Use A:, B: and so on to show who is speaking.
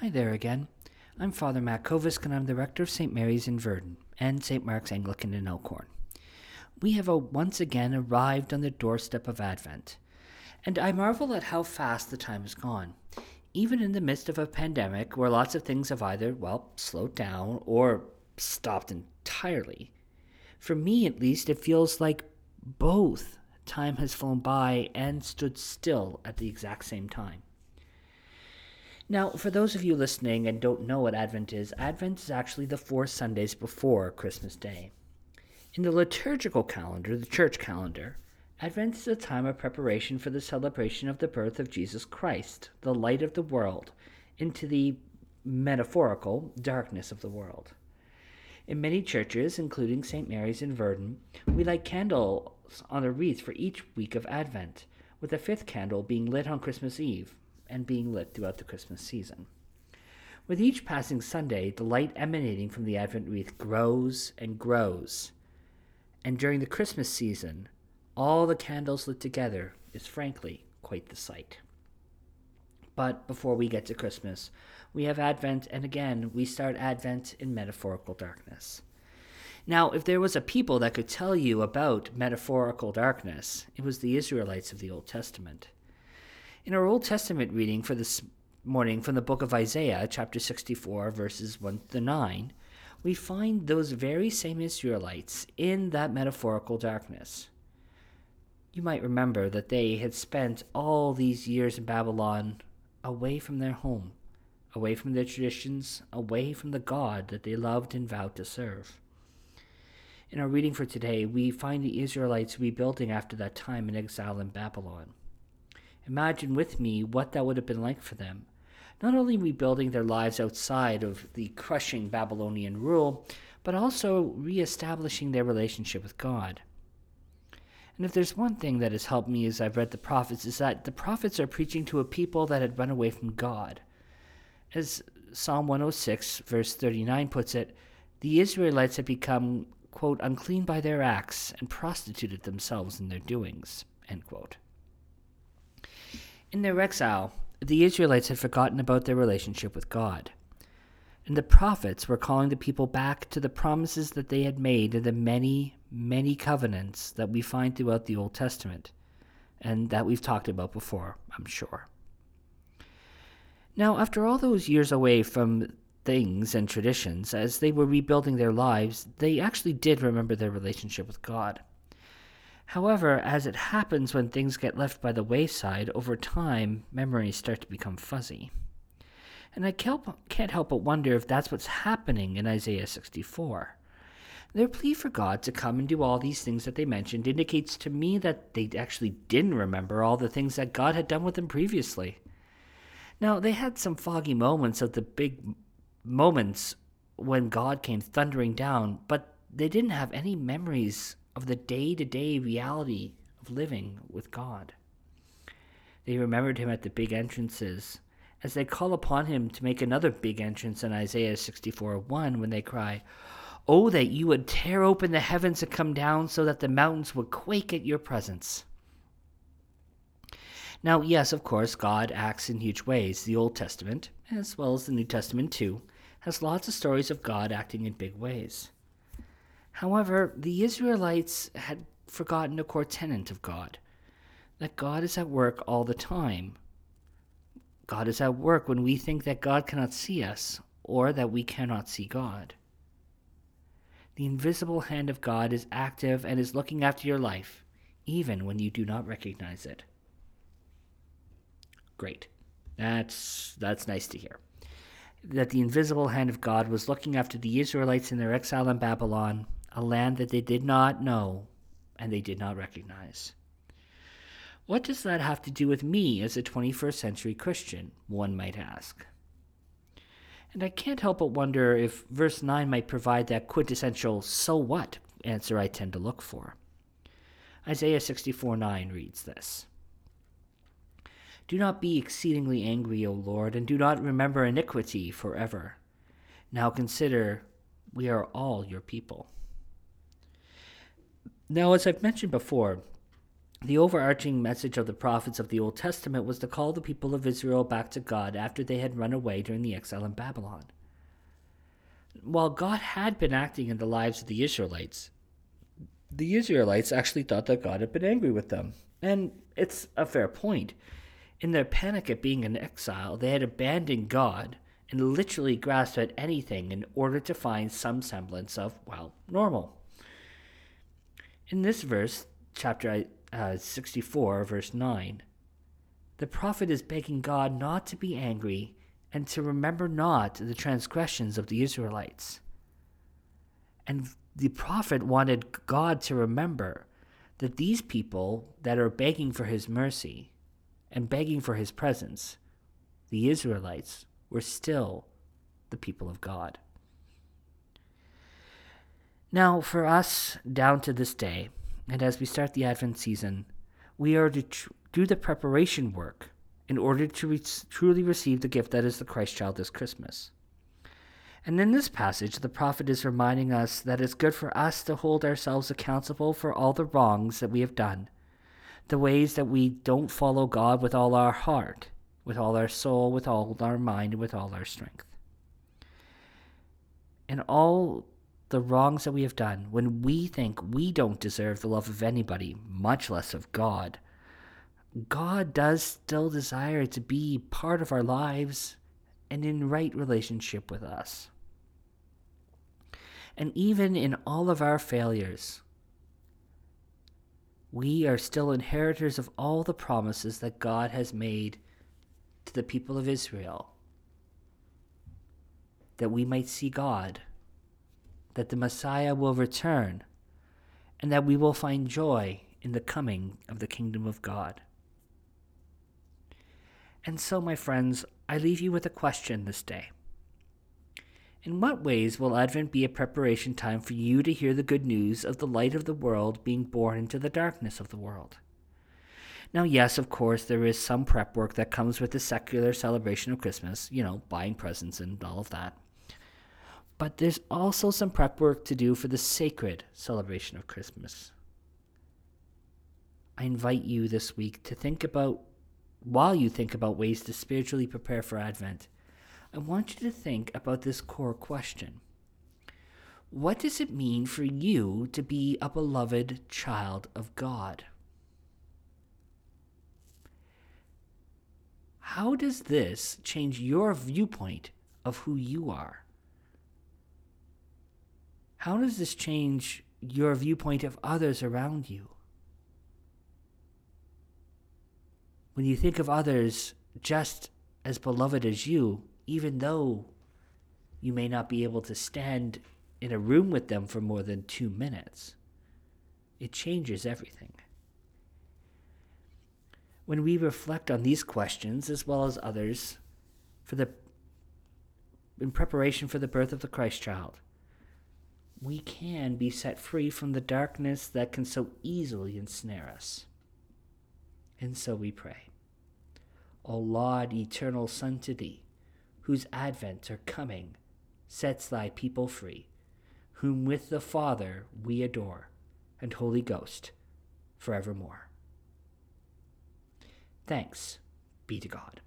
A: Hi there again. I'm Father Matt Kovisk, and I'm the rector of St. Mary's in Virden and St. Mark's Anglican in Elkhorn. We have once again arrived on the doorstep of Advent, and I marvel at how fast the time has gone. Even in the midst of a pandemic where lots of things have either, well, slowed down or stopped entirely. For me, at least, it feels like both time has flown by and stood still at the exact same time. Now, for those of you listening and don't know what Advent is, Advent is actually the four Sundays before Christmas Day. In the liturgical calendar, the church calendar, Advent is a time of preparation for the celebration of the birth of Jesus Christ, the light of the world, into the metaphorical darkness of the world. In many churches, including St. Mary's in Virden, we light candles on a wreath for each week of Advent, with the fifth candle being lit on Christmas Eve and being lit throughout the Christmas season. With each passing Sunday, the light emanating from the Advent wreath grows and grows. And during the Christmas season, all the candles lit together is frankly quite the sight. But before we get to Christmas, we have Advent, and again, we start Advent in metaphorical darkness. Now, if there was a people that could tell you about metaphorical darkness, it was the Israelites of the Old Testament. In our Old Testament reading for this morning from the book of Isaiah, chapter 64, verses 1 to 9, we find those very same Israelites in that metaphorical darkness. You might remember that they had spent all these years in Babylon away from their home, away from their traditions, away from the God that they loved and vowed to serve. In our reading for today, we find the Israelites rebuilding after that time in exile in Babylon. Imagine with me what that would have been like for them. Not only rebuilding their lives outside of the crushing Babylonian rule, but also reestablishing their relationship with God. And if there's one thing that has helped me as I've read the prophets, is that the prophets are preaching to a people that had run away from God. As Psalm 106, verse 39 puts it, the Israelites had become, quote, unclean by their acts and prostituted themselves in their doings, end quote. In their exile, the Israelites had forgotten about their relationship with God. And the prophets were calling the people back to the promises that they had made in the many, many covenants that we find throughout the Old Testament, and that we've talked about before, I'm sure. Now, after all those years away from things and traditions, as they were rebuilding their lives, they actually did remember their relationship with God. However, as it happens when things get left by the wayside, over time, memories start to become fuzzy. And I can't help but wonder if that's what's happening in Isaiah 64. Their plea for God to come and do all these things that they mentioned indicates to me that they actually didn't remember all the things that God had done with them previously. Now, they had some foggy moments of the big moments when God came thundering down, but they didn't have any memories of the day to day reality of living with God. They remembered him at the big entrances as they call upon him to make another big entrance in Isaiah 64 1 when they cry, Oh, that you would tear open the heavens and come down so that the mountains would quake at your presence. Now, yes, of course, God acts in huge ways. The Old Testament, as well as the New Testament too, has lots of stories of God acting in big ways. However, the Israelites had forgotten a core tenet of God that God is at work all the time. God is at work when we think that God cannot see us or that we cannot see God. The invisible hand of God is active and is looking after your life, even when you do not recognize it. Great. That's that's nice to hear. That the invisible hand of God was looking after the Israelites in their exile in Babylon a land that they did not know and they did not recognize. What does that have to do with me as a 21st century Christian, one might ask? And I can't help but wonder if verse 9 might provide that quintessential so what answer I tend to look for. Isaiah 64 9 reads this Do not be exceedingly angry, O Lord, and do not remember iniquity forever. Now consider, we are all your people. Now, as I've mentioned before, The overarching message of the prophets of the Old Testament was to call the people of Israel back to God after they had run away during the exile in Babylon. While God had been acting in the lives of the Israelites, the Israelites actually thought that God had been angry with them. And it's a fair point. In their panic at being in exile, they had abandoned God and literally grasped at anything in order to find some semblance of, well, normal. In this verse, chapter uh, 64, verse 9, the prophet is begging God not to be angry and to remember not the transgressions of the Israelites. And the prophet wanted God to remember that these people that are begging for his mercy and begging for his presence, the Israelites, were still the people of God. Now, for us, down to this day, and as we start the Advent season, we are to tr- do the preparation work in order to re- truly receive the gift that is the Christ child this Christmas. And in this passage, the prophet is reminding us that it's good for us to hold ourselves accountable for all the wrongs that we have done, the ways that we don't follow God with all our heart, with all our soul, with all our mind, and with all our strength. And all the wrongs that we have done, when we think we don't deserve the love of anybody, much less of God, God does still desire to be part of our lives and in right relationship with us. And even in all of our failures, we are still inheritors of all the promises that God has made to the people of Israel. That we might see God, that the Messiah will return, and that we will find joy in the coming of the kingdom of God. And so, my friends, I leave you with a question this day. In what ways will Advent be a preparation time for you to hear the good news of the light of the world being born into the darkness of the world? Now, yes, of course, there is some prep work that comes with the secular celebration of Christmas, you know, buying presents and all of that. But there's also some prep work to do for the sacred celebration of Christmas. I invite you this week to think about while you think about ways to spiritually prepare for Advent, I want you to think about this core question What does it mean for you to be a beloved child of God? How does this change your viewpoint of who you are? How does this change your viewpoint of others around you? when you think of others just as beloved as you, even though you may not be able to stand in a room with them for more than two minutes, it changes everything. When we reflect on these questions, as well as others, for the in preparation for the birth of the Christ child, we can be set free from the darkness that can so easily ensnare us. And so we pray. O Lord, eternal Son to thee, whose advent are coming, sets thy people free, whom with the Father we adore, and Holy Ghost forevermore. Thanks be to God.